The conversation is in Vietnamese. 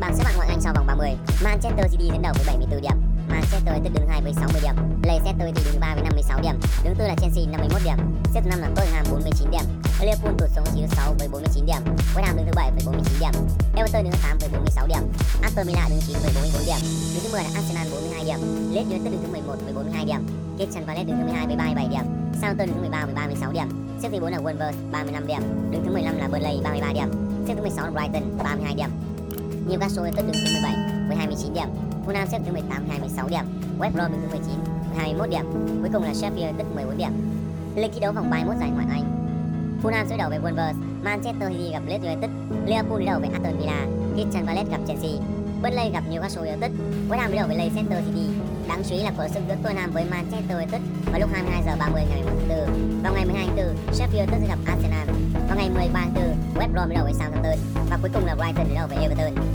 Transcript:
Bảng xếp hạng ngoại hạng Anh sau vòng 30, Manchester City dẫn đầu với 74 điểm, Manchester United đứng thứ hai với 60 điểm, Leicester City đứng thứ ba với 56 điểm, đứng tư là Chelsea 51 điểm, xếp thứ 5 là Tottenham 49 điểm, Liverpool tụt xuống thứ 6 với 49 điểm, West Ham đứng thứ 7 với 49 điểm, Everton đứng thứ 8 với 46 điểm, Aston Villa đứng 9 với 44 điểm, đứng thứ 10 là Arsenal 42 điểm, Leeds United đứng thứ 11 với 42 điểm, Crystal Palace đứng thứ 12 với 37 điểm, Southampton đứng thứ 13 với 36 điểm, xếp thứ 4 là Wolves 35 điểm, đứng thứ 15 là Burnley 33 điểm, xếp thứ 16 là Brighton 32 điểm. Newcastle United đứng thứ 17 với 29 điểm, Fulham xếp thứ 18 với 26 điểm, West Brom đứng thứ 19 với 21 điểm, cuối cùng là Sheffield United 14 điểm. Lịch thi đấu vòng 31 giải Ngoại hạng Anh. Fulham đối đầu với Wolves, Manchester City gặp Leeds United, Liverpool đối đầu với Aston Villa, Crystal Palace gặp Chelsea, Burnley gặp Newcastle United, West Ham đối đầu với Leicester City. Đáng chú ý là cuộc xung giữa Tottenham với Manchester United vào lúc 22 giờ 30 ngày 11 tháng 4. Vào ngày 12 tháng 4, Sheffield United sẽ gặp Arsenal. Vào ngày 13 tháng 4, West Brom đối đầu với Southampton và cuối cùng là Brighton đối đầu với Everton.